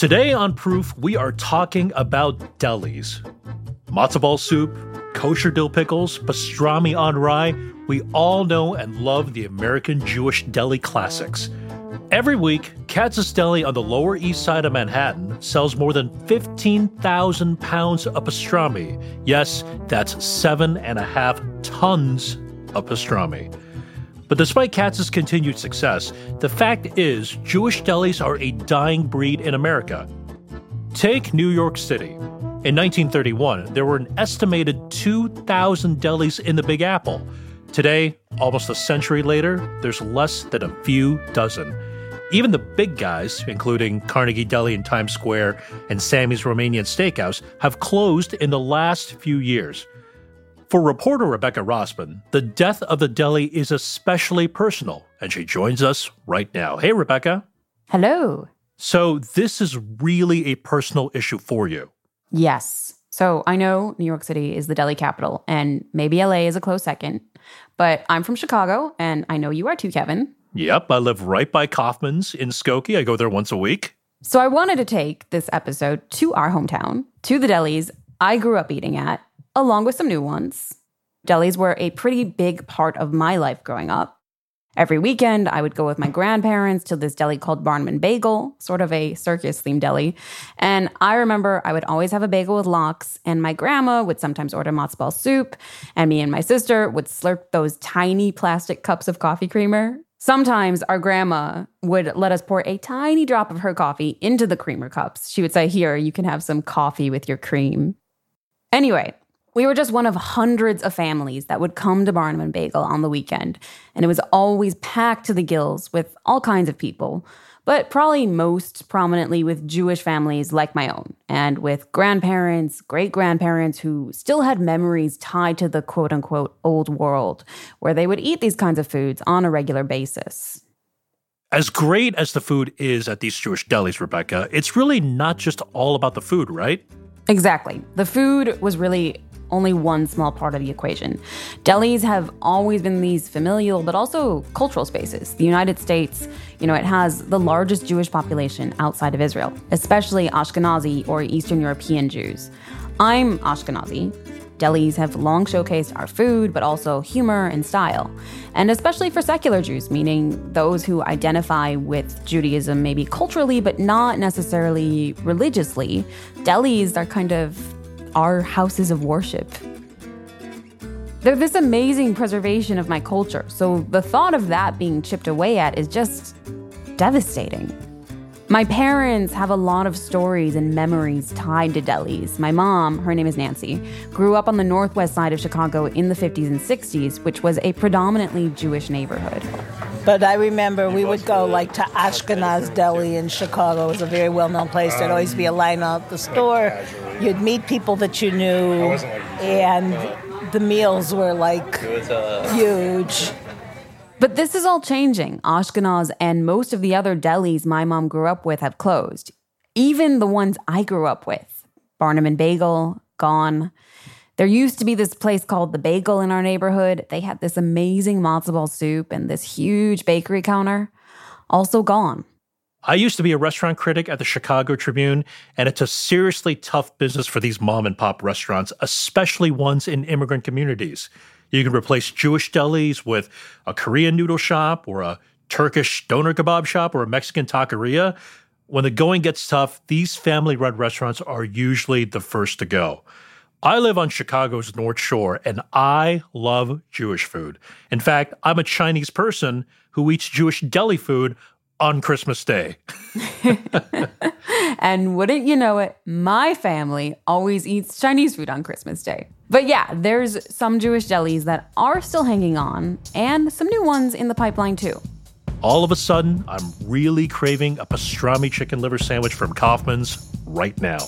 Today on Proof, we are talking about delis. Matzo ball soup, kosher dill pickles, pastrami on rye. We all know and love the American Jewish deli classics. Every week, Katz's Deli on the Lower East Side of Manhattan sells more than 15,000 pounds of pastrami. Yes, that's seven and a half tons of pastrami. But despite Katz's continued success, the fact is Jewish delis are a dying breed in America. Take New York City. In 1931, there were an estimated 2,000 delis in the Big Apple. Today, almost a century later, there's less than a few dozen. Even the big guys, including Carnegie Deli in Times Square and Sammy's Romanian Steakhouse, have closed in the last few years. For reporter Rebecca Rosman, the death of the deli is especially personal, and she joins us right now. Hey, Rebecca. Hello. So, this is really a personal issue for you. Yes. So, I know New York City is the deli capital, and maybe LA is a close second, but I'm from Chicago, and I know you are too, Kevin. Yep, I live right by Kaufman's in Skokie. I go there once a week. So, I wanted to take this episode to our hometown, to the delis I grew up eating at, along with some new ones. Delis were a pretty big part of my life growing up. Every weekend, I would go with my grandparents to this deli called Barnum and Bagel, sort of a circus themed deli. And I remember I would always have a bagel with lox, and my grandma would sometimes order matzo ball soup, and me and my sister would slurp those tiny plastic cups of coffee creamer. Sometimes our grandma would let us pour a tiny drop of her coffee into the creamer cups. She would say, Here, you can have some coffee with your cream. Anyway, we were just one of hundreds of families that would come to Barnum and Bagel on the weekend, and it was always packed to the gills with all kinds of people, but probably most prominently with Jewish families like my own, and with grandparents, great grandparents who still had memories tied to the quote unquote old world, where they would eat these kinds of foods on a regular basis. As great as the food is at these Jewish delis, Rebecca, it's really not just all about the food, right? Exactly. The food was really only one small part of the equation. Delis have always been these familial but also cultural spaces. The United States, you know, it has the largest Jewish population outside of Israel, especially Ashkenazi or Eastern European Jews. I'm Ashkenazi. Delis have long showcased our food, but also humor and style. And especially for secular Jews, meaning those who identify with Judaism maybe culturally, but not necessarily religiously, delis are kind of our houses of worship. They're this amazing preservation of my culture, so the thought of that being chipped away at is just devastating. My parents have a lot of stories and memories tied to delis. My mom, her name is Nancy, grew up on the northwest side of Chicago in the 50s and 60s, which was a predominantly Jewish neighborhood. But I remember we would go like to Ashkenaz Deli in Chicago. It was a very well known place. There'd always be a line out the store. You'd meet people that you knew, and the meals were like huge. But this is all changing. Ashkenaz and most of the other delis my mom grew up with have closed. Even the ones I grew up with Barnum and Bagel, gone. There used to be this place called The Bagel in our neighborhood. They had this amazing matzo ball soup and this huge bakery counter. Also gone. I used to be a restaurant critic at the Chicago Tribune, and it's a seriously tough business for these mom and pop restaurants, especially ones in immigrant communities. You can replace Jewish delis with a Korean noodle shop or a Turkish doner kebab shop or a Mexican taqueria. When the going gets tough, these family run restaurants are usually the first to go. I live on Chicago's North Shore and I love Jewish food. In fact, I'm a Chinese person who eats Jewish deli food on Christmas Day. and wouldn't you know it, my family always eats Chinese food on Christmas Day. But yeah, there's some Jewish delis that are still hanging on, and some new ones in the pipeline too. All of a sudden, I'm really craving a pastrami chicken liver sandwich from Kaufman's right now.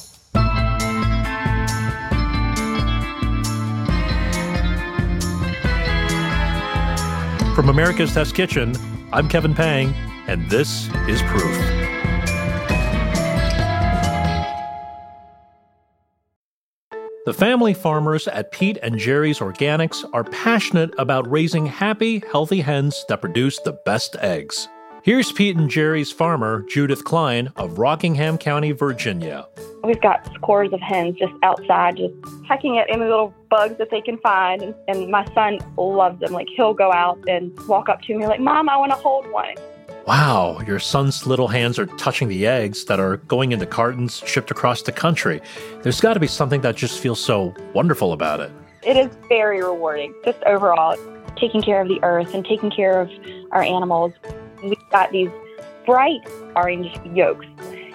From America's Test Kitchen, I'm Kevin Pang, and this is Proof. The family farmers at Pete and Jerry's Organics are passionate about raising happy, healthy hens that produce the best eggs. Here's Pete and Jerry's farmer, Judith Klein of Rockingham County, Virginia. We've got scores of hens just outside, just pecking at any little bugs that they can find. And, and my son loves them. Like, he'll go out and walk up to me, like, Mom, I want to hold one. Wow, your son's little hands are touching the eggs that are going into cartons shipped across the country. There's got to be something that just feels so wonderful about it. It is very rewarding, just overall, taking care of the earth and taking care of our animals we've got these bright orange yolks.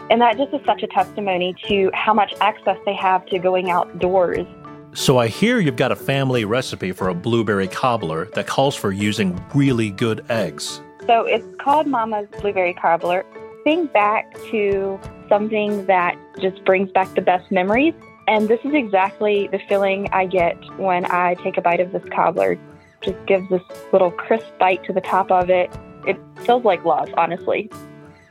And that just is such a testimony to how much access they have to going outdoors. So I hear you've got a family recipe for a blueberry cobbler that calls for using really good eggs. So it's called Mama's Blueberry Cobbler. Think back to something that just brings back the best memories. And this is exactly the feeling I get when I take a bite of this cobbler. Just gives this little crisp bite to the top of it it feels like love, honestly.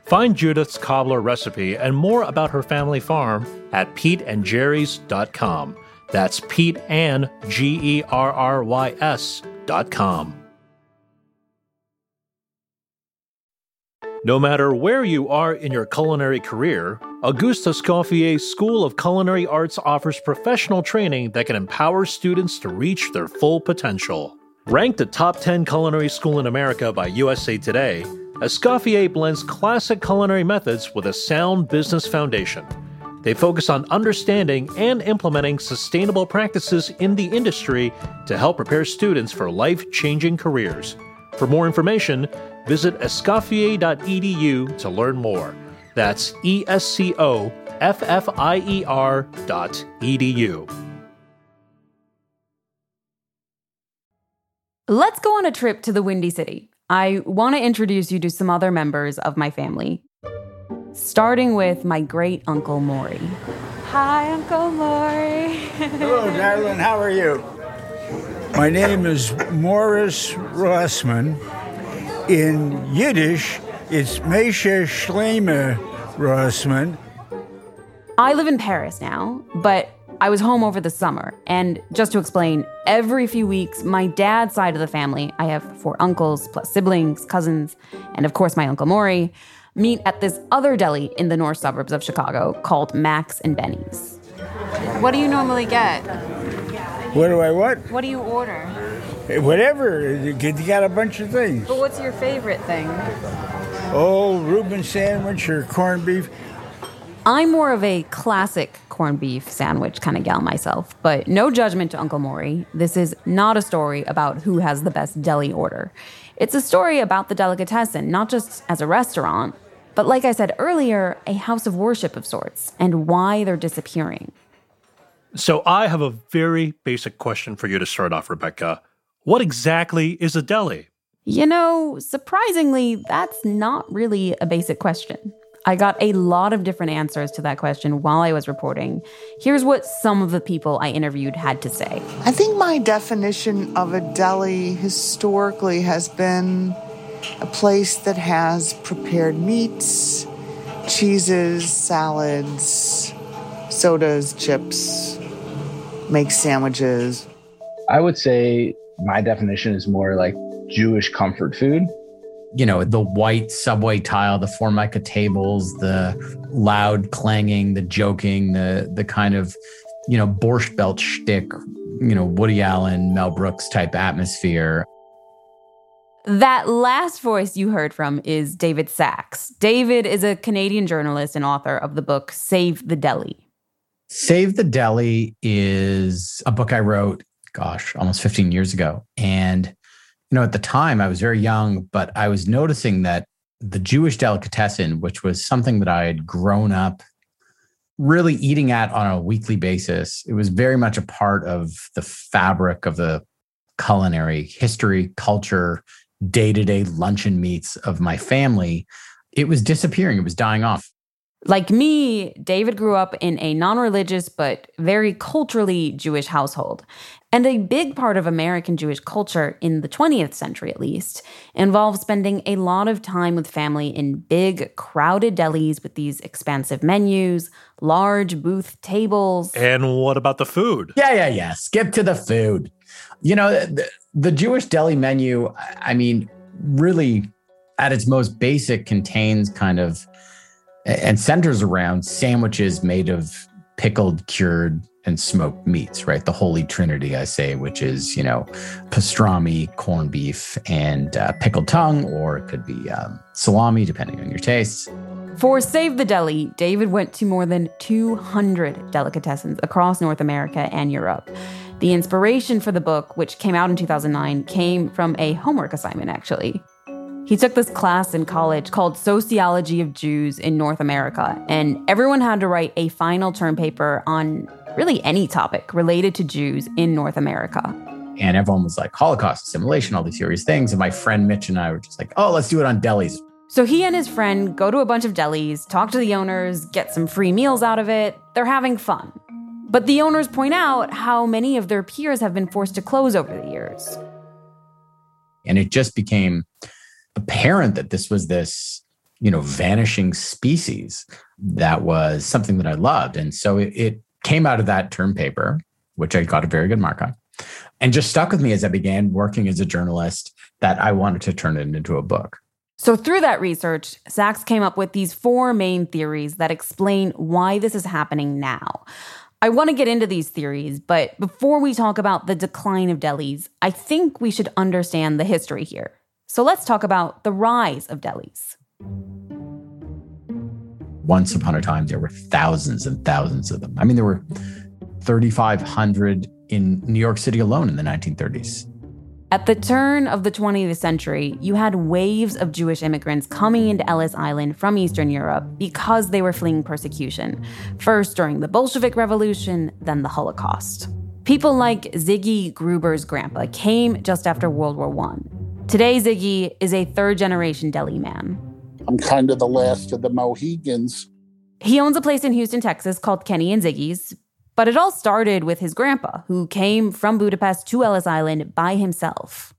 Find Judith's cobbler recipe and more about her family farm at peteandjerrys.com. That's Pete and G E R R Y S dot com. No matter where you are in your culinary career, Auguste Escoffier School of Culinary Arts offers professional training that can empower students to reach their full potential. Ranked a top 10 culinary school in America by USA Today, Escoffier blends classic culinary methods with a sound business foundation. They focus on understanding and implementing sustainable practices in the industry to help prepare students for life changing careers. For more information, visit escoffier.edu to learn more. That's E S C O F F I E R dot edu. Let's go on a trip to the Windy City. I want to introduce you to some other members of my family, starting with my great uncle Maury. Hi, Uncle Maury. Hello, darling. How are you? My name is Morris Rosman. In Yiddish, it's Mesha Schleime Rosman. I live in Paris now, but I was home over the summer. And just to explain, every few weeks, my dad's side of the family, I have four uncles, plus siblings, cousins, and of course my Uncle Maury, meet at this other deli in the north suburbs of Chicago called Max and Benny's. What do you normally get? What do I what? What do you order? Eh, whatever. You got a bunch of things. But what's your favorite thing? Oh, Reuben sandwich or corned beef. I'm more of a classic corned beef sandwich kind of gal myself, but no judgment to Uncle Maury. This is not a story about who has the best deli order. It's a story about the delicatessen, not just as a restaurant, but like I said earlier, a house of worship of sorts, and why they're disappearing. So I have a very basic question for you to start off, Rebecca. What exactly is a deli? You know, surprisingly, that's not really a basic question. I got a lot of different answers to that question while I was reporting. Here's what some of the people I interviewed had to say. I think my definition of a deli historically has been a place that has prepared meats, cheeses, salads, sodas, chips, makes sandwiches. I would say my definition is more like Jewish comfort food you know, the white subway tile, the formica tables, the loud clanging, the joking, the the kind of, you know, Borscht Belt shtick, you know, Woody Allen, Mel Brooks type atmosphere. That last voice you heard from is David Sax. David is a Canadian journalist and author of the book Save the Deli. Save the Deli is a book I wrote, gosh, almost 15 years ago. And you know, at the time I was very young, but I was noticing that the Jewish delicatessen, which was something that I had grown up really eating at on a weekly basis, it was very much a part of the fabric of the culinary history, culture, day to day luncheon meats of my family. It was disappearing, it was dying off. Like me, David grew up in a non religious but very culturally Jewish household. And a big part of American Jewish culture, in the 20th century at least, involves spending a lot of time with family in big, crowded delis with these expansive menus, large booth tables. And what about the food? Yeah, yeah, yeah. Skip to the food. You know, the, the Jewish deli menu, I mean, really at its most basic contains kind of and centers around sandwiches made of pickled, cured, and smoked meats, right? The holy trinity, I say, which is, you know, pastrami, corned beef, and uh, pickled tongue, or it could be um, salami, depending on your tastes. For Save the Deli, David went to more than 200 delicatessens across North America and Europe. The inspiration for the book, which came out in 2009, came from a homework assignment, actually. He took this class in college called Sociology of Jews in North America, and everyone had to write a final term paper on really any topic related to Jews in North America. And everyone was like, Holocaust, assimilation, all these serious things. And my friend Mitch and I were just like, oh, let's do it on delis. So he and his friend go to a bunch of delis, talk to the owners, get some free meals out of it. They're having fun. But the owners point out how many of their peers have been forced to close over the years. And it just became apparent that this was this you know vanishing species that was something that i loved and so it, it came out of that term paper which i got a very good mark on and just stuck with me as i began working as a journalist that i wanted to turn it into a book so, through that research, Sax came up with these four main theories that explain why this is happening now. I want to get into these theories, but before we talk about the decline of delis, I think we should understand the history here. So let's talk about the rise of delis. Once upon a time, there were thousands and thousands of them. I mean, there were 3,500 in New York City alone in the 1930s. At the turn of the 20th century, you had waves of Jewish immigrants coming into Ellis Island from Eastern Europe because they were fleeing persecution, first during the Bolshevik Revolution, then the Holocaust. People like Ziggy Gruber's grandpa came just after World War I. Today, Ziggy is a third generation deli man. I'm kind of the last of the Mohegans. He owns a place in Houston, Texas called Kenny and Ziggy's, but it all started with his grandpa, who came from Budapest to Ellis Island by himself.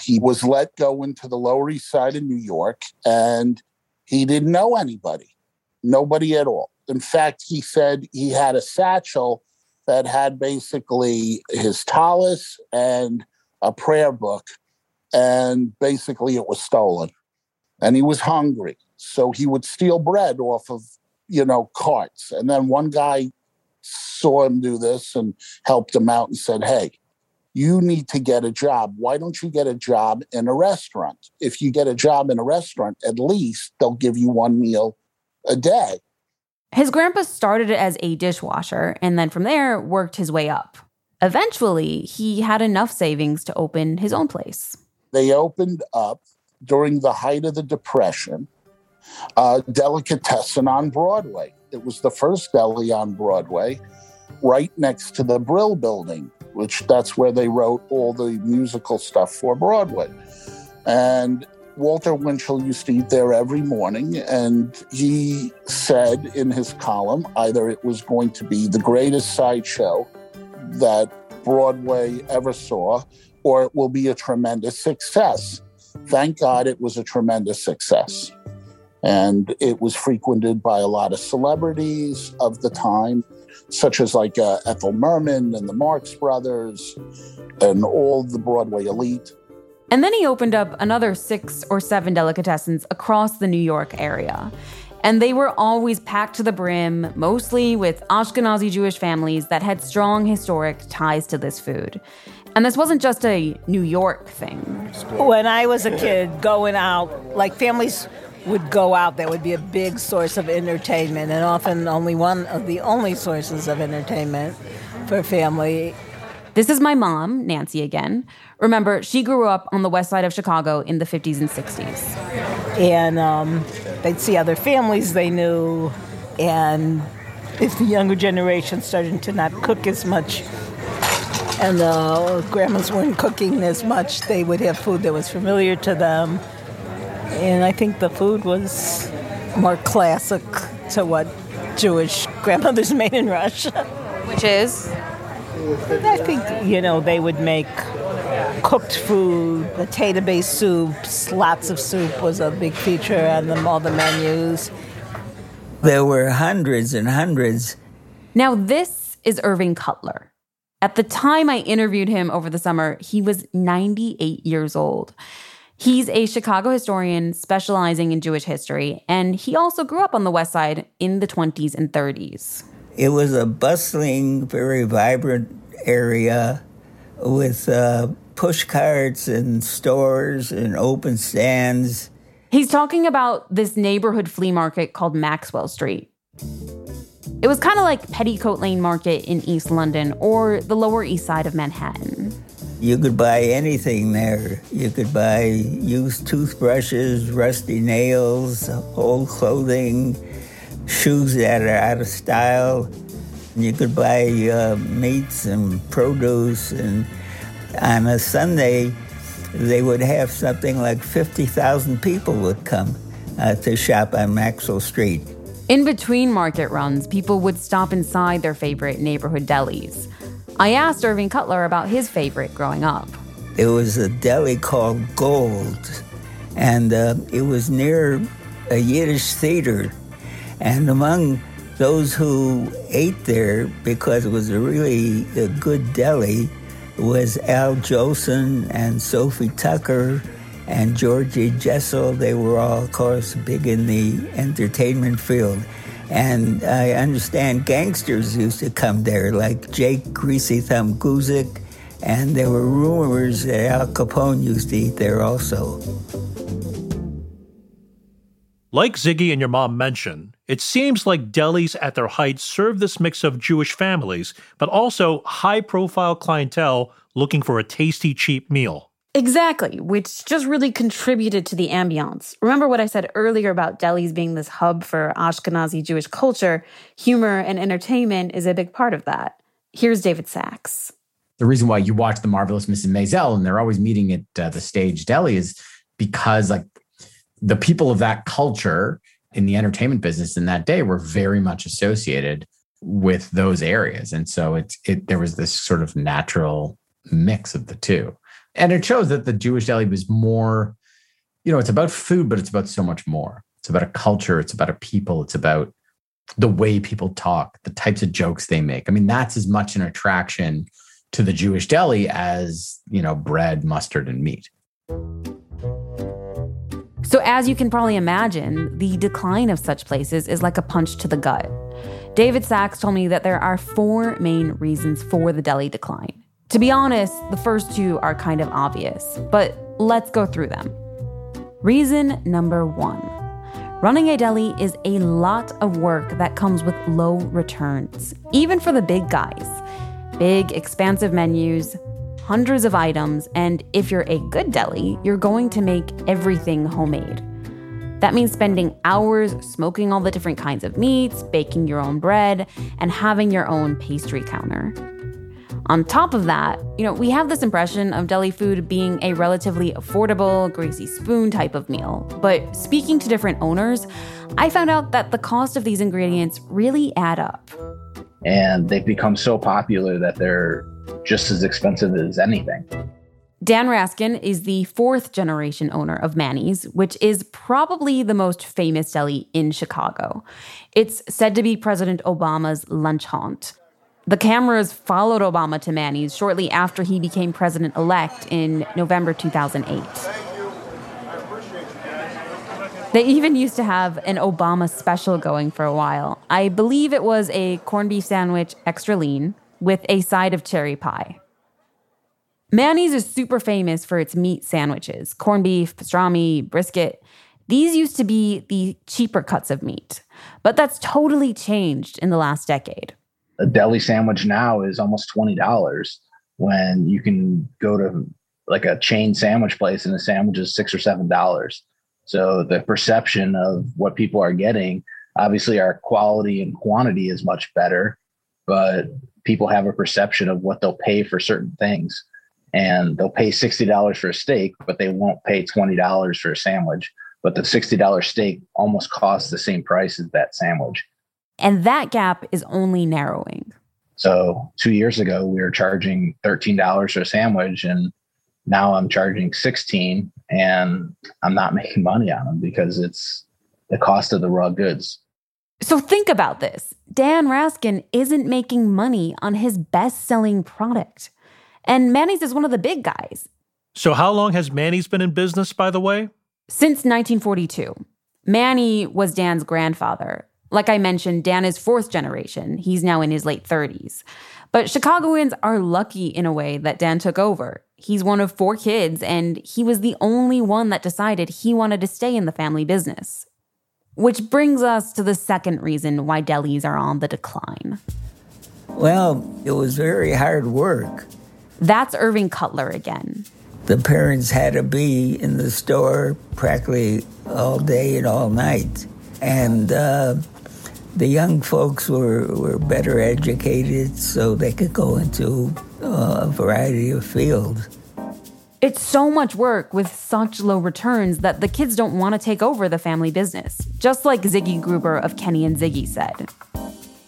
He was let go into the Lower East Side of New York, and he didn't know anybody, nobody at all. In fact, he said he had a satchel that had basically his tallis and a prayer book and basically it was stolen. And he was hungry. So he would steal bread off of, you know, carts. And then one guy saw him do this and helped him out and said, Hey, you need to get a job. Why don't you get a job in a restaurant? If you get a job in a restaurant, at least they'll give you one meal a day. His grandpa started as a dishwasher and then from there worked his way up. Eventually, he had enough savings to open his own place they opened up during the height of the Depression delicatessen on Broadway. It was the first deli on Broadway, right next to the Brill Building, which that's where they wrote all the musical stuff for Broadway. And Walter Winchell used to eat there every morning, and he said in his column either it was going to be the greatest sideshow that Broadway ever saw, or it will be a tremendous success. Thank God it was a tremendous success. And it was frequented by a lot of celebrities of the time, such as like uh, Ethel Merman and the Marx Brothers and all the Broadway elite. And then he opened up another six or seven delicatessens across the New York area. And they were always packed to the brim, mostly with Ashkenazi Jewish families that had strong historic ties to this food. And this wasn't just a New York thing. When I was a kid, going out, like families would go out, that would be a big source of entertainment, and often only one of the only sources of entertainment for family. This is my mom, Nancy again. Remember, she grew up on the west side of Chicago in the 50s and 60s. And um, they'd see other families they knew, and if the younger generation started to not cook as much, and the uh, grandmas weren't cooking as much. They would have food that was familiar to them. And I think the food was more classic to what Jewish grandmothers made in Russia. Which is? I think, you know, they would make cooked food, potato based soups, lots of soup was a big feature on them, all the menus. There were hundreds and hundreds. Now, this is Irving Cutler. At the time I interviewed him over the summer, he was 98 years old. He's a Chicago historian specializing in Jewish history, and he also grew up on the West Side in the 20s and 30s. It was a bustling, very vibrant area with uh, push carts and stores and open stands. He's talking about this neighborhood flea market called Maxwell Street. It was kind of like Petticoat Lane Market in East London or the Lower East Side of Manhattan. You could buy anything there. You could buy used toothbrushes, rusty nails, old clothing, shoes that are out of style. You could buy uh, meats and produce. And on a Sunday, they would have something like 50,000 people would come uh, to shop on Maxwell Street. In between market runs, people would stop inside their favorite neighborhood delis. I asked Irving Cutler about his favorite growing up. It was a deli called Gold, and uh, it was near a Yiddish theater. And among those who ate there, because it was a really a good deli, was Al Jolson and Sophie Tucker and Georgie Jessel. They were all, of course, big in the entertainment field. And I understand gangsters used to come there, like Jake Greasy Thumb Guzik, and there were rumors that Al Capone used to eat there also. Like Ziggy and your mom mentioned, it seems like delis at their height serve this mix of Jewish families, but also high profile clientele looking for a tasty, cheap meal. Exactly, which just really contributed to the ambiance. Remember what I said earlier about delis being this hub for Ashkenazi Jewish culture? Humor and entertainment is a big part of that. Here's David Sax. The reason why you watch The Marvelous Mrs. Maisel and they're always meeting at uh, the stage deli is because, like, the people of that culture in the entertainment business in that day were very much associated with those areas. And so it's, it, there was this sort of natural mix of the two and it shows that the Jewish deli was more, you know, it's about food, but it's about so much more. It's about a culture, it's about a people, it's about the way people talk, the types of jokes they make. I mean, that's as much an attraction to the Jewish deli as, you know, bread, mustard, and meat. So, as you can probably imagine, the decline of such places is like a punch to the gut. David Sax told me that there are four main reasons for the deli decline. To be honest, the first two are kind of obvious, but let's go through them. Reason number one running a deli is a lot of work that comes with low returns, even for the big guys. Big, expansive menus, hundreds of items, and if you're a good deli, you're going to make everything homemade. That means spending hours smoking all the different kinds of meats, baking your own bread, and having your own pastry counter. On top of that, you know, we have this impression of deli food being a relatively affordable, greasy spoon type of meal. But speaking to different owners, I found out that the cost of these ingredients really add up. And they've become so popular that they're just as expensive as anything. Dan Raskin is the fourth generation owner of Manny's, which is probably the most famous deli in Chicago. It's said to be President Obama's lunch haunt. The cameras followed Obama to Manny's shortly after he became president elect in November 2008. They even used to have an Obama special going for a while. I believe it was a corned beef sandwich extra lean with a side of cherry pie. Manny's is super famous for its meat sandwiches corned beef, pastrami, brisket. These used to be the cheaper cuts of meat, but that's totally changed in the last decade a deli sandwich now is almost twenty dollars when you can go to like a chain sandwich place and a sandwich is six or seven dollars. So the perception of what people are getting, obviously our quality and quantity is much better, but people have a perception of what they'll pay for certain things. And they'll pay $60 for a steak, but they won't pay $20 for a sandwich. But the $60 steak almost costs the same price as that sandwich. And that gap is only narrowing. So two years ago, we were charging $13 for a sandwich, and now I'm charging 16 and I'm not making money on them because it's the cost of the raw goods. So think about this. Dan Raskin isn't making money on his best selling product. And Manny's is one of the big guys. So, how long has Manny's been in business, by the way? Since 1942. Manny was Dan's grandfather. Like I mentioned, Dan is fourth generation. He's now in his late 30s. But Chicagoans are lucky in a way that Dan took over. He's one of four kids, and he was the only one that decided he wanted to stay in the family business. Which brings us to the second reason why delis are on the decline. Well, it was very hard work. That's Irving Cutler again. The parents had to be in the store practically all day and all night. And uh, the young folks were, were better educated so they could go into uh, a variety of fields. It's so much work with such low returns that the kids don't want to take over the family business, just like Ziggy Gruber of Kenny and Ziggy said.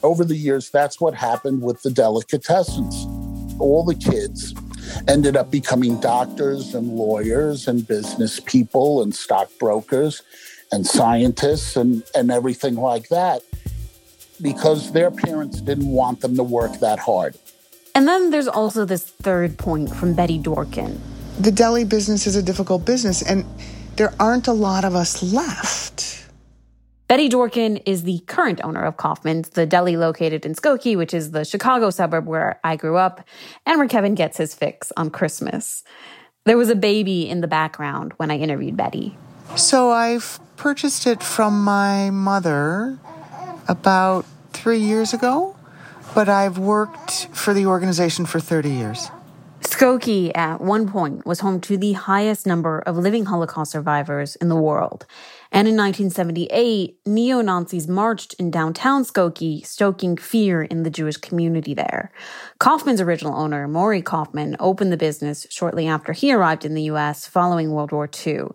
Over the years, that's what happened with the delicatessens. All the kids ended up becoming doctors and lawyers and business people and stockbrokers and scientists and, and everything like that because their parents didn't want them to work that hard. And then there's also this third point from Betty Dworkin. The deli business is a difficult business, and there aren't a lot of us left. Betty Dworkin is the current owner of Kaufman's, the deli located in Skokie, which is the Chicago suburb where I grew up and where Kevin gets his fix on Christmas. There was a baby in the background when I interviewed Betty. So I've purchased it from my mother about three years ago, but I've worked for the organization for 30 years. Skokie, at one point, was home to the highest number of living Holocaust survivors in the world. And in 1978, neo Nazis marched in downtown Skokie, stoking fear in the Jewish community there. Kaufman's original owner, Maury Kaufman, opened the business shortly after he arrived in the US following World War II.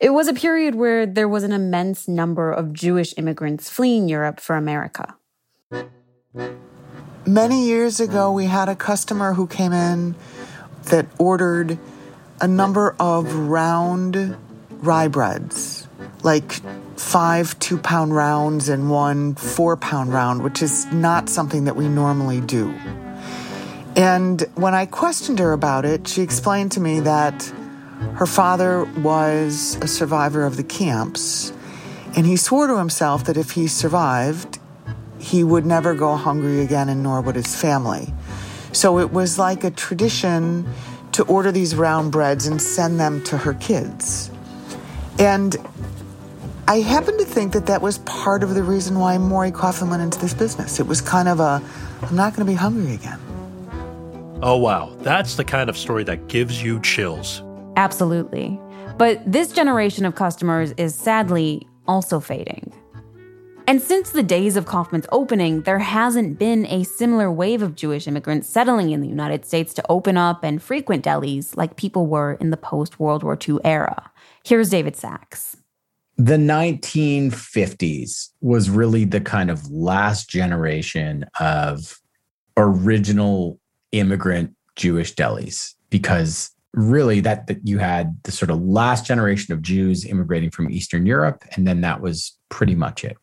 It was a period where there was an immense number of Jewish immigrants fleeing Europe for America. Many years ago, we had a customer who came in that ordered a number of round rye breads, like five two pound rounds and one four pound round, which is not something that we normally do. And when I questioned her about it, she explained to me that her father was a survivor of the camps, and he swore to himself that if he survived, he would never go hungry again, and nor would his family. So it was like a tradition to order these round breads and send them to her kids. And I happen to think that that was part of the reason why Maury Kaufman went into this business. It was kind of a, I'm not going to be hungry again. Oh, wow. That's the kind of story that gives you chills. Absolutely. But this generation of customers is sadly also fading. And since the days of Kaufman's opening, there hasn't been a similar wave of Jewish immigrants settling in the United States to open up and frequent delis like people were in the post World War II era. Here's David Sax. The 1950s was really the kind of last generation of original immigrant Jewish delis because really that, that you had the sort of last generation of Jews immigrating from Eastern Europe and then that was pretty much it.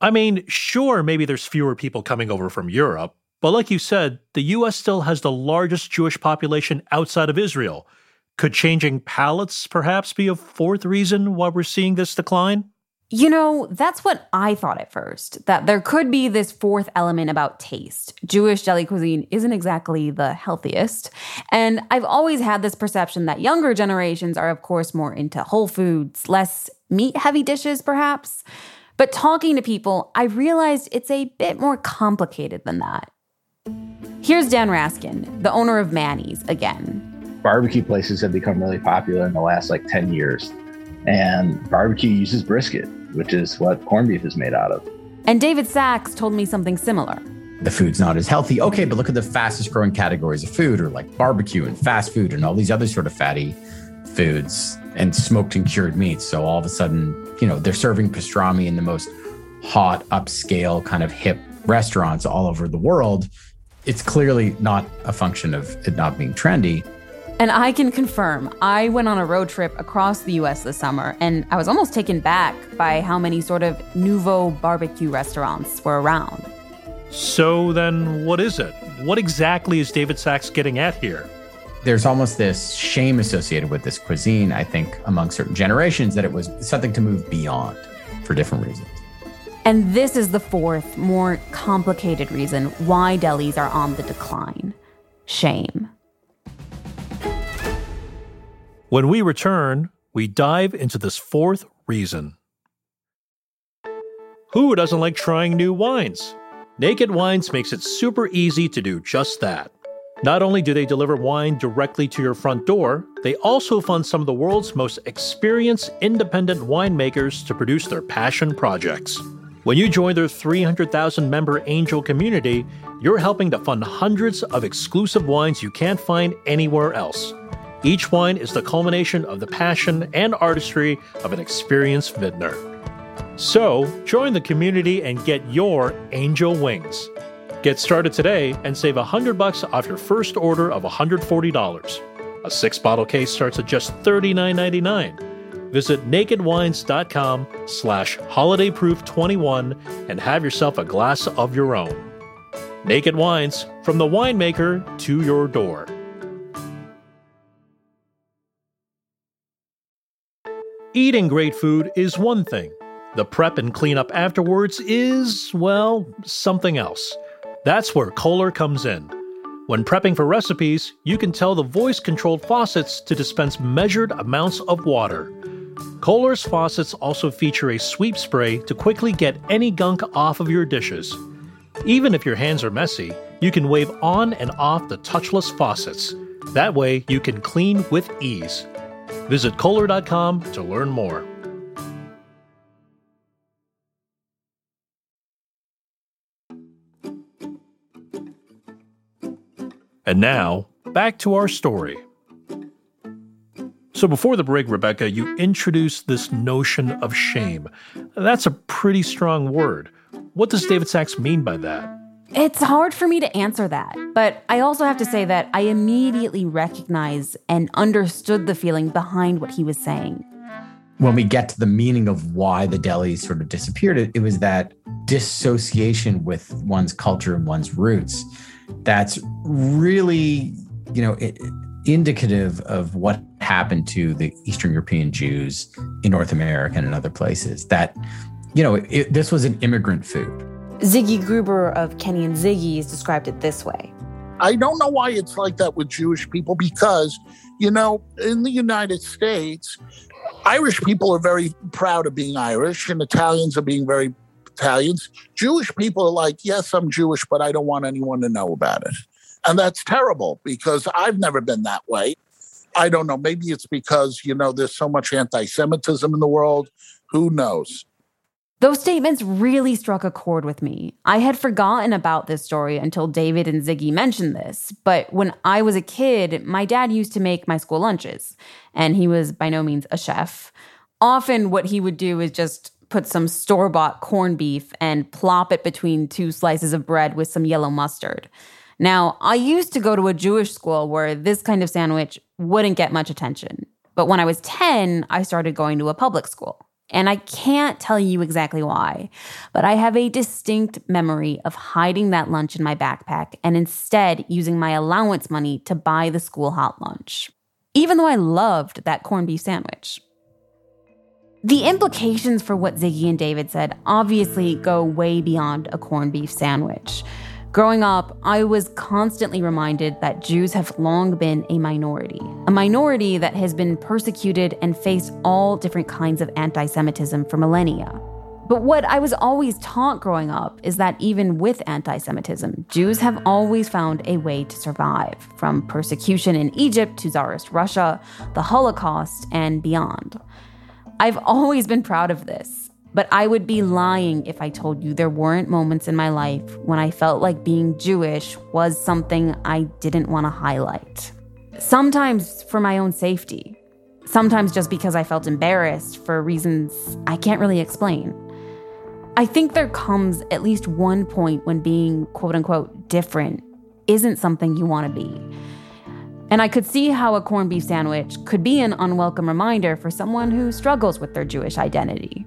I mean, sure, maybe there's fewer people coming over from Europe, but like you said, the US still has the largest Jewish population outside of Israel. Could changing palates perhaps be a fourth reason why we're seeing this decline? You know, that's what I thought at first, that there could be this fourth element about taste. Jewish deli cuisine isn't exactly the healthiest. And I've always had this perception that younger generations are, of course, more into whole foods, less meat heavy dishes, perhaps. But talking to people, I realized it's a bit more complicated than that. Here's Dan Raskin, the owner of Manny's, again. Barbecue places have become really popular in the last like 10 years. And barbecue uses brisket, which is what corned beef is made out of. And David Sax told me something similar. The food's not as healthy. Okay, but look at the fastest growing categories of food, or like barbecue and fast food and all these other sort of fatty foods and smoked and cured meats. So all of a sudden, you know, they're serving pastrami in the most hot, upscale, kind of hip restaurants all over the world. It's clearly not a function of it not being trendy. And I can confirm, I went on a road trip across the US this summer, and I was almost taken back by how many sort of nouveau barbecue restaurants were around. So then, what is it? What exactly is David Sax getting at here? there's almost this shame associated with this cuisine, I think, among certain generations that it was something to move beyond for different reasons. And this is the fourth, more complicated reason why delis are on the decline shame. When we return, we dive into this fourth reason. Who doesn't like trying new wines? Naked Wines makes it super easy to do just that. Not only do they deliver wine directly to your front door, they also fund some of the world's most experienced independent winemakers to produce their passion projects. When you join their 300,000 member angel community, you're helping to fund hundreds of exclusive wines you can't find anywhere else. Each wine is the culmination of the passion and artistry of an experienced vintner. So, join the community and get your angel wings. Get started today and save 100 bucks off your first order of $140. A six bottle case starts at just $39.99. Visit nakedwines.com slash holidayproof21 and have yourself a glass of your own. Naked Wines, from the winemaker to your door. Eating great food is one thing. The prep and cleanup afterwards is, well, something else. That's where Kohler comes in. When prepping for recipes, you can tell the voice controlled faucets to dispense measured amounts of water. Kohler's faucets also feature a sweep spray to quickly get any gunk off of your dishes. Even if your hands are messy, you can wave on and off the touchless faucets. That way, you can clean with ease. Visit Kohler.com to learn more. And now, back to our story. So, before the break, Rebecca, you introduced this notion of shame. That's a pretty strong word. What does David Sax mean by that? It's hard for me to answer that, but I also have to say that I immediately recognized and understood the feeling behind what he was saying. When we get to the meaning of why the deli sort of disappeared, it, it was that dissociation with one's culture and one's roots that's really, you know, it, indicative of what happened to the Eastern European Jews in North America and in other places. That, you know, it, this was an immigrant food. Ziggy Gruber of Kenny and Ziggy's described it this way. I don't know why it's like that with Jewish people because, you know, in the United States, Irish people are very proud of being Irish and Italians are being very Italians. Jewish people are like, yes, I'm Jewish, but I don't want anyone to know about it. And that's terrible because I've never been that way. I don't know. Maybe it's because, you know, there's so much anti Semitism in the world. Who knows? Those statements really struck a chord with me. I had forgotten about this story until David and Ziggy mentioned this. But when I was a kid, my dad used to make my school lunches, and he was by no means a chef. Often, what he would do is just put some store bought corned beef and plop it between two slices of bread with some yellow mustard. Now, I used to go to a Jewish school where this kind of sandwich wouldn't get much attention. But when I was 10, I started going to a public school. And I can't tell you exactly why, but I have a distinct memory of hiding that lunch in my backpack and instead using my allowance money to buy the school hot lunch, even though I loved that corned beef sandwich. The implications for what Ziggy and David said obviously go way beyond a corned beef sandwich. Growing up, I was constantly reminded that Jews have long been a minority, a minority that has been persecuted and faced all different kinds of anti Semitism for millennia. But what I was always taught growing up is that even with anti Semitism, Jews have always found a way to survive, from persecution in Egypt to Tsarist Russia, the Holocaust, and beyond. I've always been proud of this, but I would be lying if I told you there weren't moments in my life when I felt like being Jewish was something I didn't want to highlight. Sometimes for my own safety, sometimes just because I felt embarrassed for reasons I can't really explain. I think there comes at least one point when being quote unquote different isn't something you want to be. And I could see how a corned beef sandwich could be an unwelcome reminder for someone who struggles with their Jewish identity.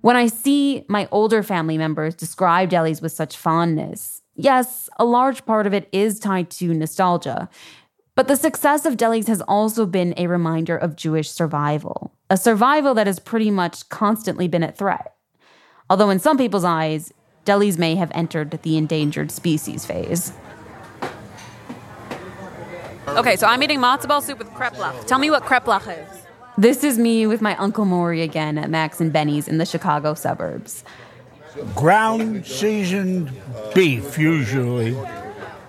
When I see my older family members describe delis with such fondness, Yes, a large part of it is tied to nostalgia. But the success of delis has also been a reminder of Jewish survival, a survival that has pretty much constantly been at threat. Although, in some people's eyes, delis may have entered the endangered species phase. Okay, so I'm eating matzo ball soup with kreplach. Tell me what kreplach is. This is me with my Uncle Maury again at Max and Benny's in the Chicago suburbs. Ground seasoned beef, usually.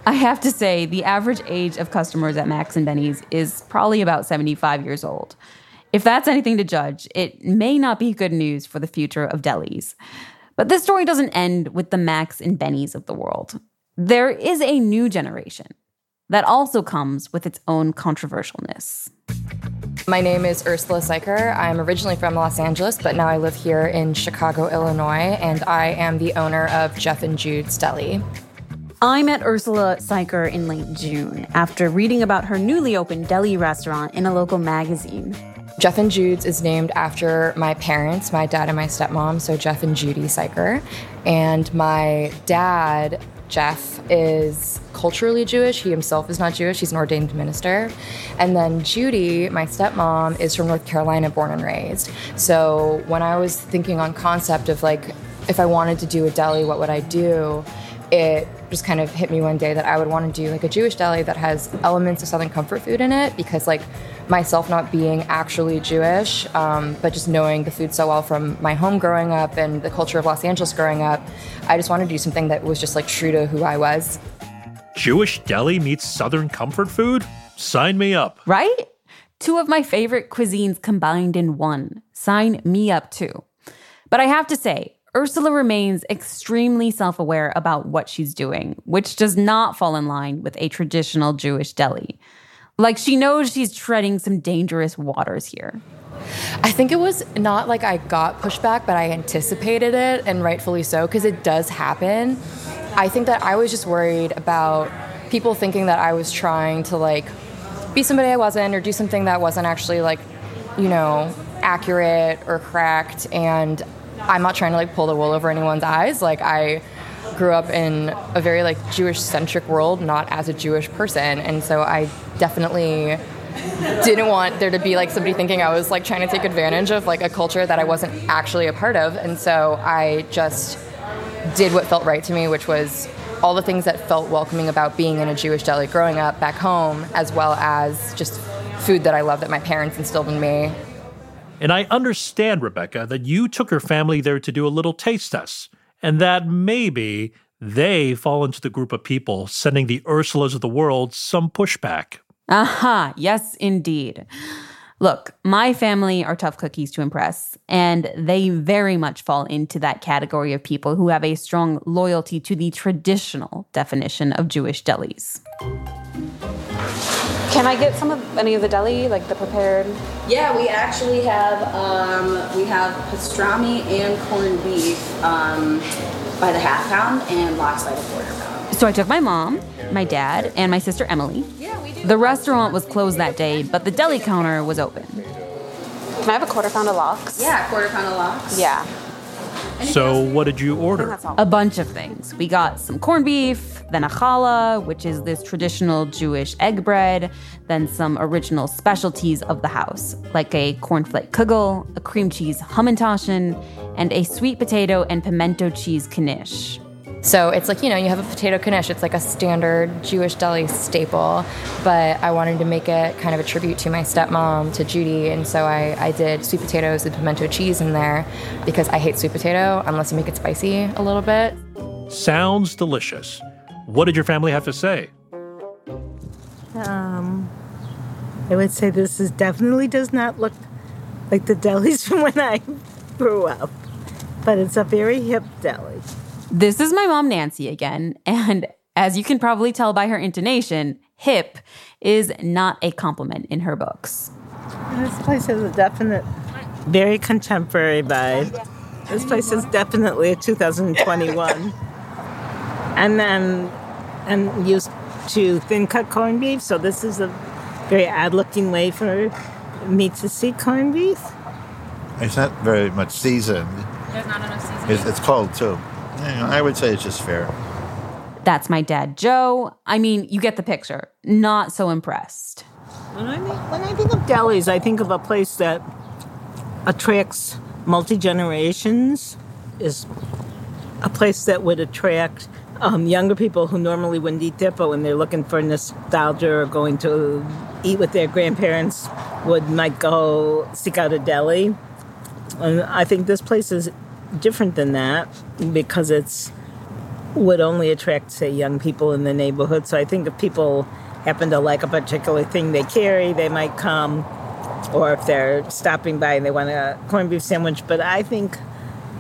I have to say, the average age of customers at Max and Benny's is probably about 75 years old. If that's anything to judge, it may not be good news for the future of delis. But this story doesn't end with the Max and Benny's of the world. There is a new generation that also comes with its own controversialness. My name is Ursula Seiker. I'm originally from Los Angeles, but now I live here in Chicago, Illinois, and I am the owner of Jeff and Jude's Deli. I met Ursula Seiker in late June after reading about her newly opened deli restaurant in a local magazine. Jeff and Jude's is named after my parents, my dad and my stepmom, so Jeff and Judy Seiker. And my dad Jeff is culturally Jewish. He himself is not Jewish. He's an ordained minister. And then Judy, my stepmom, is from North Carolina, born and raised. So when I was thinking on concept of like, if I wanted to do a deli, what would I do? It just kind of hit me one day that I would want to do like a Jewish deli that has elements of Southern comfort food in it because like myself not being actually Jewish, um, but just knowing the food so well from my home growing up and the culture of Los Angeles growing up, I just wanted to do something that was just like true to who I was. Jewish deli meets Southern comfort food? Sign me up. Right? Two of my favorite cuisines combined in one. Sign me up too. But I have to say, Ursula remains extremely self aware about what she's doing, which does not fall in line with a traditional Jewish deli. Like she knows she's treading some dangerous waters here. I think it was not like I got pushback, but I anticipated it, and rightfully so, because it does happen. I think that I was just worried about people thinking that I was trying to like be somebody I wasn't or do something that wasn't actually like, you know, accurate or correct. And I'm not trying to like pull the wool over anyone's eyes. Like, I grew up in a very like Jewish centric world, not as a Jewish person, and so I definitely didn't want there to be like somebody thinking I was like trying to take advantage of like a culture that I wasn't actually a part of, and so I just did what felt right to me, which was all the things that felt welcoming about being in a Jewish deli growing up back home, as well as just food that I love that my parents instilled in me. And I understand, Rebecca, that you took your family there to do a little taste test and that maybe they fall into the group of people sending the Ursulas of the world some pushback. Aha, uh-huh. yes, indeed. Look, my family are tough cookies to impress, and they very much fall into that category of people who have a strong loyalty to the traditional definition of Jewish delis. Can I get some of any of the deli, like the prepared? Yeah, we actually have um, we have pastrami and corned beef um, by the half pound and lox by the quarter pound. So I took my mom, my dad, and my sister Emily. Yeah, we do. The restaurant was closed that day, but the deli counter was open. Can I have a quarter pound of lox? Yeah, quarter pound of lox. Yeah. So, what did you order? A bunch of things. We got some corned beef, then a challah, which is this traditional Jewish egg bread, then some original specialties of the house, like a cornflake kugel, a cream cheese hamantaschen, and a sweet potato and pimento cheese knish. So it's like, you know, you have a potato knish. It's like a standard Jewish deli staple. But I wanted to make it kind of a tribute to my stepmom, to Judy. And so I, I did sweet potatoes and pimento cheese in there because I hate sweet potato unless you make it spicy a little bit. Sounds delicious. What did your family have to say? Um, I would say this is definitely does not look like the delis from when I grew up, but it's a very hip deli. This is my mom, Nancy, again. And as you can probably tell by her intonation, hip is not a compliment in her books. This place has a definite, very contemporary vibe. This place is definitely a 2021. and then, and used to thin cut corned beef. So this is a very odd looking way for me to see corned beef. It's not very much seasoned. There's not enough seasoning. It's, it's cold too. You know, I would say it's just fair. That's my dad, Joe. I mean, you get the picture. Not so impressed. When I, think, when I think of delis, I think of a place that attracts multi generations, is a place that would attract um, younger people who normally wouldn't eat there, but when they're looking for nostalgia or going to eat with their grandparents, would might go seek out a deli. And I think this place is different than that because it's would only attract say young people in the neighborhood. So I think if people happen to like a particular thing they carry, they might come. Or if they're stopping by and they want a corned beef sandwich, but I think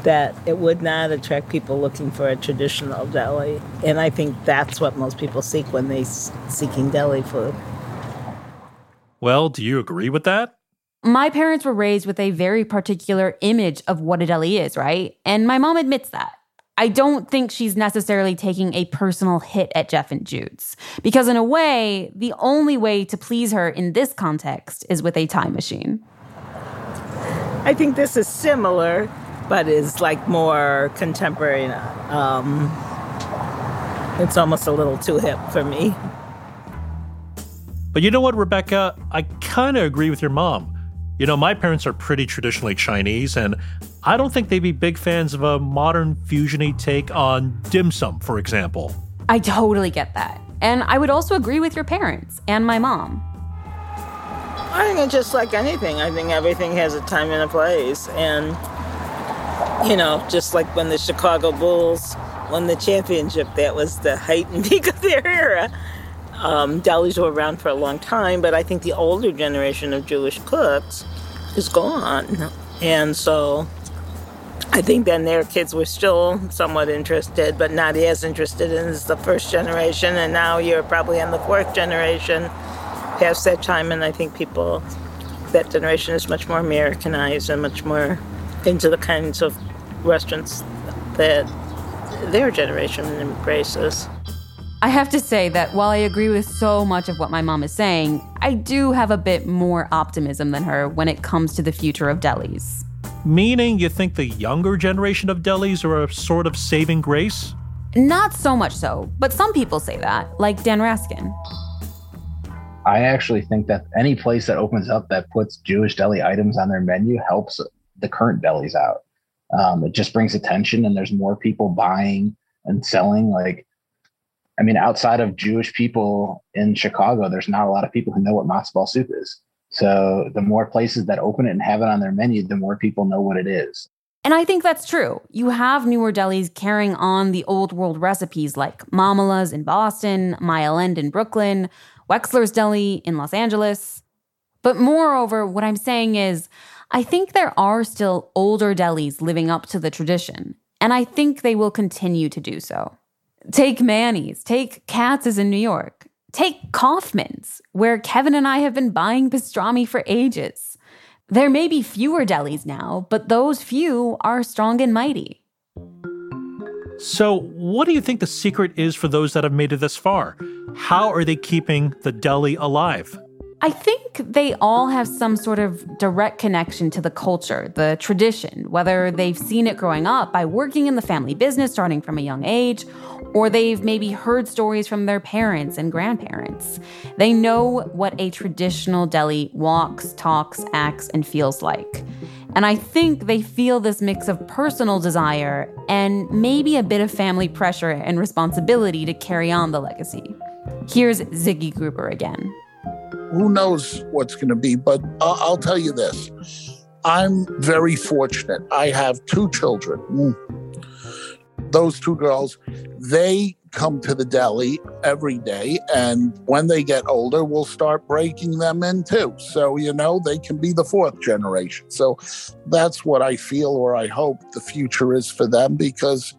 that it would not attract people looking for a traditional deli. And I think that's what most people seek when they seeking deli food. Well, do you agree with that? My parents were raised with a very particular image of what a deli is, right? And my mom admits that. I don't think she's necessarily taking a personal hit at Jeff and Jude's. Because, in a way, the only way to please her in this context is with a time machine. I think this is similar but is like more contemporary. Um, it's almost a little too hip for me. But you know what, Rebecca? I kind of agree with your mom. You know, my parents are pretty traditionally Chinese, and I don't think they'd be big fans of a modern fusiony take on dim sum, for example. I totally get that. And I would also agree with your parents and my mom. I think it's just like anything. I think everything has a time and a place. And you know, just like when the Chicago Bulls won the championship, that was the height and peak of their era. Um, delis were around for a long time, but I think the older generation of Jewish cooks is gone. And so I think then their kids were still somewhat interested, but not as interested as the first generation. And now you're probably on the fourth generation past that time. And I think people, that generation is much more Americanized and much more into the kinds of restaurants that their generation embraces. I have to say that while I agree with so much of what my mom is saying, I do have a bit more optimism than her when it comes to the future of delis. Meaning you think the younger generation of delis are a sort of saving grace? Not so much so, but some people say that, like Dan Raskin. I actually think that any place that opens up that puts Jewish deli items on their menu helps the current delis out. Um, it just brings attention, and there's more people buying and selling. Like, I mean, outside of Jewish people in Chicago, there's not a lot of people who know what matzo ball soup is. So the more places that open it and have it on their menu, the more people know what it is. And I think that's true. You have newer delis carrying on the old world recipes like Mamaleh's in Boston, Mile End in Brooklyn, Wexler's Deli in Los Angeles. But moreover, what I'm saying is, I think there are still older delis living up to the tradition, and I think they will continue to do so. Take Manny's, take Katz's in New York, take Kaufman's, where Kevin and I have been buying pastrami for ages. There may be fewer delis now, but those few are strong and mighty. So, what do you think the secret is for those that have made it this far? How are they keeping the deli alive? I think they all have some sort of direct connection to the culture, the tradition, whether they've seen it growing up by working in the family business starting from a young age, or they've maybe heard stories from their parents and grandparents. They know what a traditional deli walks, talks, acts, and feels like. And I think they feel this mix of personal desire and maybe a bit of family pressure and responsibility to carry on the legacy. Here's Ziggy Gruber again who knows what's going to be, but I'll, I'll tell you this. I'm very fortunate. I have two children. Mm. Those two girls, they come to the deli every day. And when they get older, we'll start breaking them in too. So, you know, they can be the fourth generation. So that's what I feel or I hope the future is for them because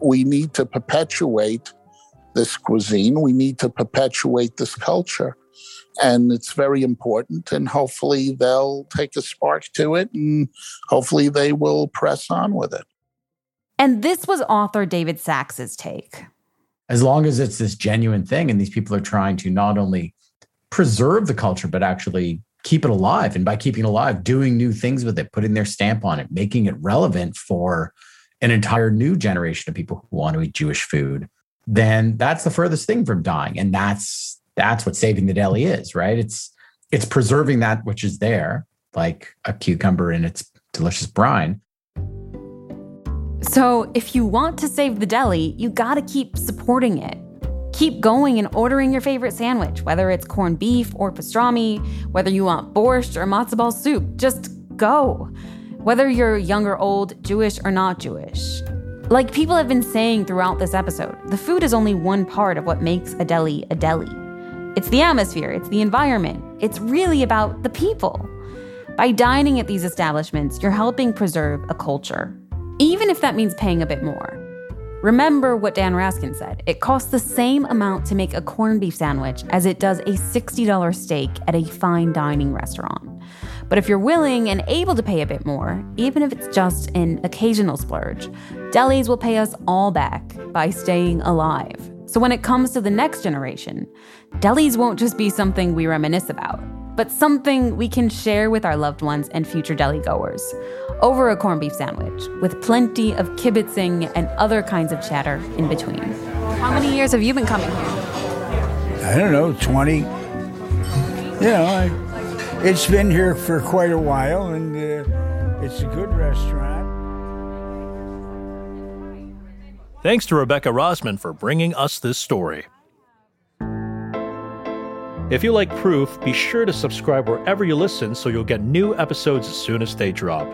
we need to perpetuate this cuisine. We need to perpetuate this culture and it's very important and hopefully they'll take a spark to it and hopefully they will press on with it and this was author david Sax's take as long as it's this genuine thing and these people are trying to not only preserve the culture but actually keep it alive and by keeping it alive doing new things with it putting their stamp on it making it relevant for an entire new generation of people who want to eat jewish food then that's the furthest thing from dying. And that's that's what saving the deli is, right? It's it's preserving that which is there, like a cucumber in its delicious brine. So, if you want to save the deli, you gotta keep supporting it. Keep going and ordering your favorite sandwich, whether it's corned beef or pastrami, whether you want borscht or matzo ball soup. Just go. Whether you're young or old, Jewish or not Jewish. Like people have been saying throughout this episode, the food is only one part of what makes a deli a deli. It's the atmosphere, it's the environment, it's really about the people. By dining at these establishments, you're helping preserve a culture, even if that means paying a bit more. Remember what Dan Raskin said it costs the same amount to make a corned beef sandwich as it does a $60 steak at a fine dining restaurant. But if you're willing and able to pay a bit more, even if it's just an occasional splurge, delis will pay us all back by staying alive. So when it comes to the next generation, delis won't just be something we reminisce about, but something we can share with our loved ones and future deli goers over a corned beef sandwich with plenty of kibitzing and other kinds of chatter in between. How many years have you been coming here? I don't know, 20. You know, I, it's been here for quite a while, and uh, it's a good restaurant. Thanks to Rebecca Rosman for bringing us this story. If you like Proof, be sure to subscribe wherever you listen so you'll get new episodes as soon as they drop.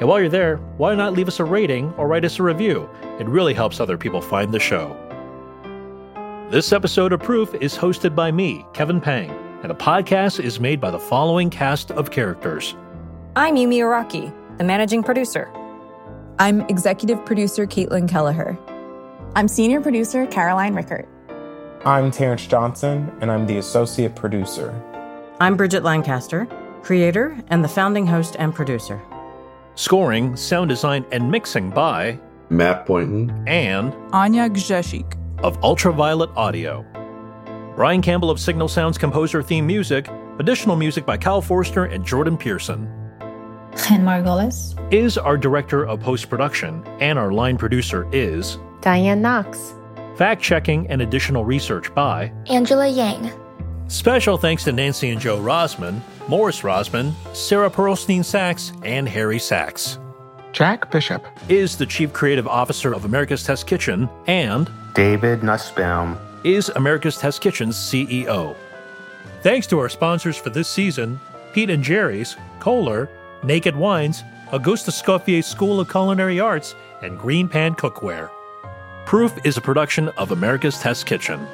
And while you're there, why not leave us a rating or write us a review? It really helps other people find the show. This episode of Proof is hosted by me, Kevin Pang, and the podcast is made by the following cast of characters. I'm Yumi Araki, the managing producer. I'm executive producer Caitlin Kelleher. I'm senior producer Caroline Rickert. I'm Terrence Johnson, and I'm the associate producer. I'm Bridget Lancaster, creator and the founding host and producer. Scoring, sound design, and mixing by Matt Boynton and Anya Gzeshik of Ultraviolet Audio. Brian Campbell of Signal Sounds composer theme music, additional music by Kyle Forster and Jordan Pearson. Chen Margolis is our director of post production, and our line producer is Diane Knox. Fact checking and additional research by Angela Yang. Special thanks to Nancy and Joe Rosman, Morris Rosman, Sarah Perlstein Sachs, and Harry Sachs. Jack Bishop is the Chief Creative Officer of America's Test Kitchen, and David Nussbaum is America's Test Kitchen's CEO. Thanks to our sponsors for this season Pete and Gerry's, Kohler, Naked Wines, Auguste Escoffier School of Culinary Arts, and Green Pan Cookware. Proof is a production of America's Test Kitchen.